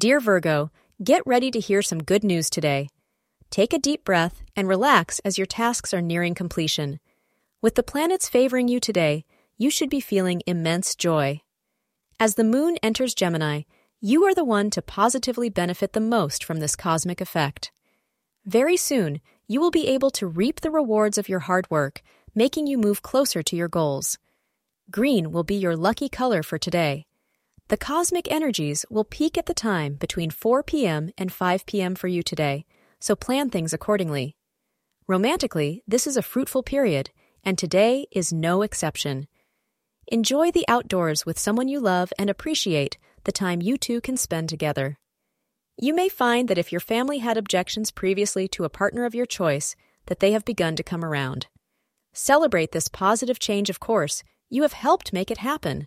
Dear Virgo, get ready to hear some good news today. Take a deep breath and relax as your tasks are nearing completion. With the planets favoring you today, you should be feeling immense joy. As the moon enters Gemini, you are the one to positively benefit the most from this cosmic effect. Very soon, you will be able to reap the rewards of your hard work, making you move closer to your goals. Green will be your lucky color for today. The cosmic energies will peak at the time between 4 p.m. and 5 p.m. for you today, so plan things accordingly. Romantically, this is a fruitful period, and today is no exception. Enjoy the outdoors with someone you love and appreciate the time you two can spend together. You may find that if your family had objections previously to a partner of your choice, that they have begun to come around. Celebrate this positive change, of course. You have helped make it happen.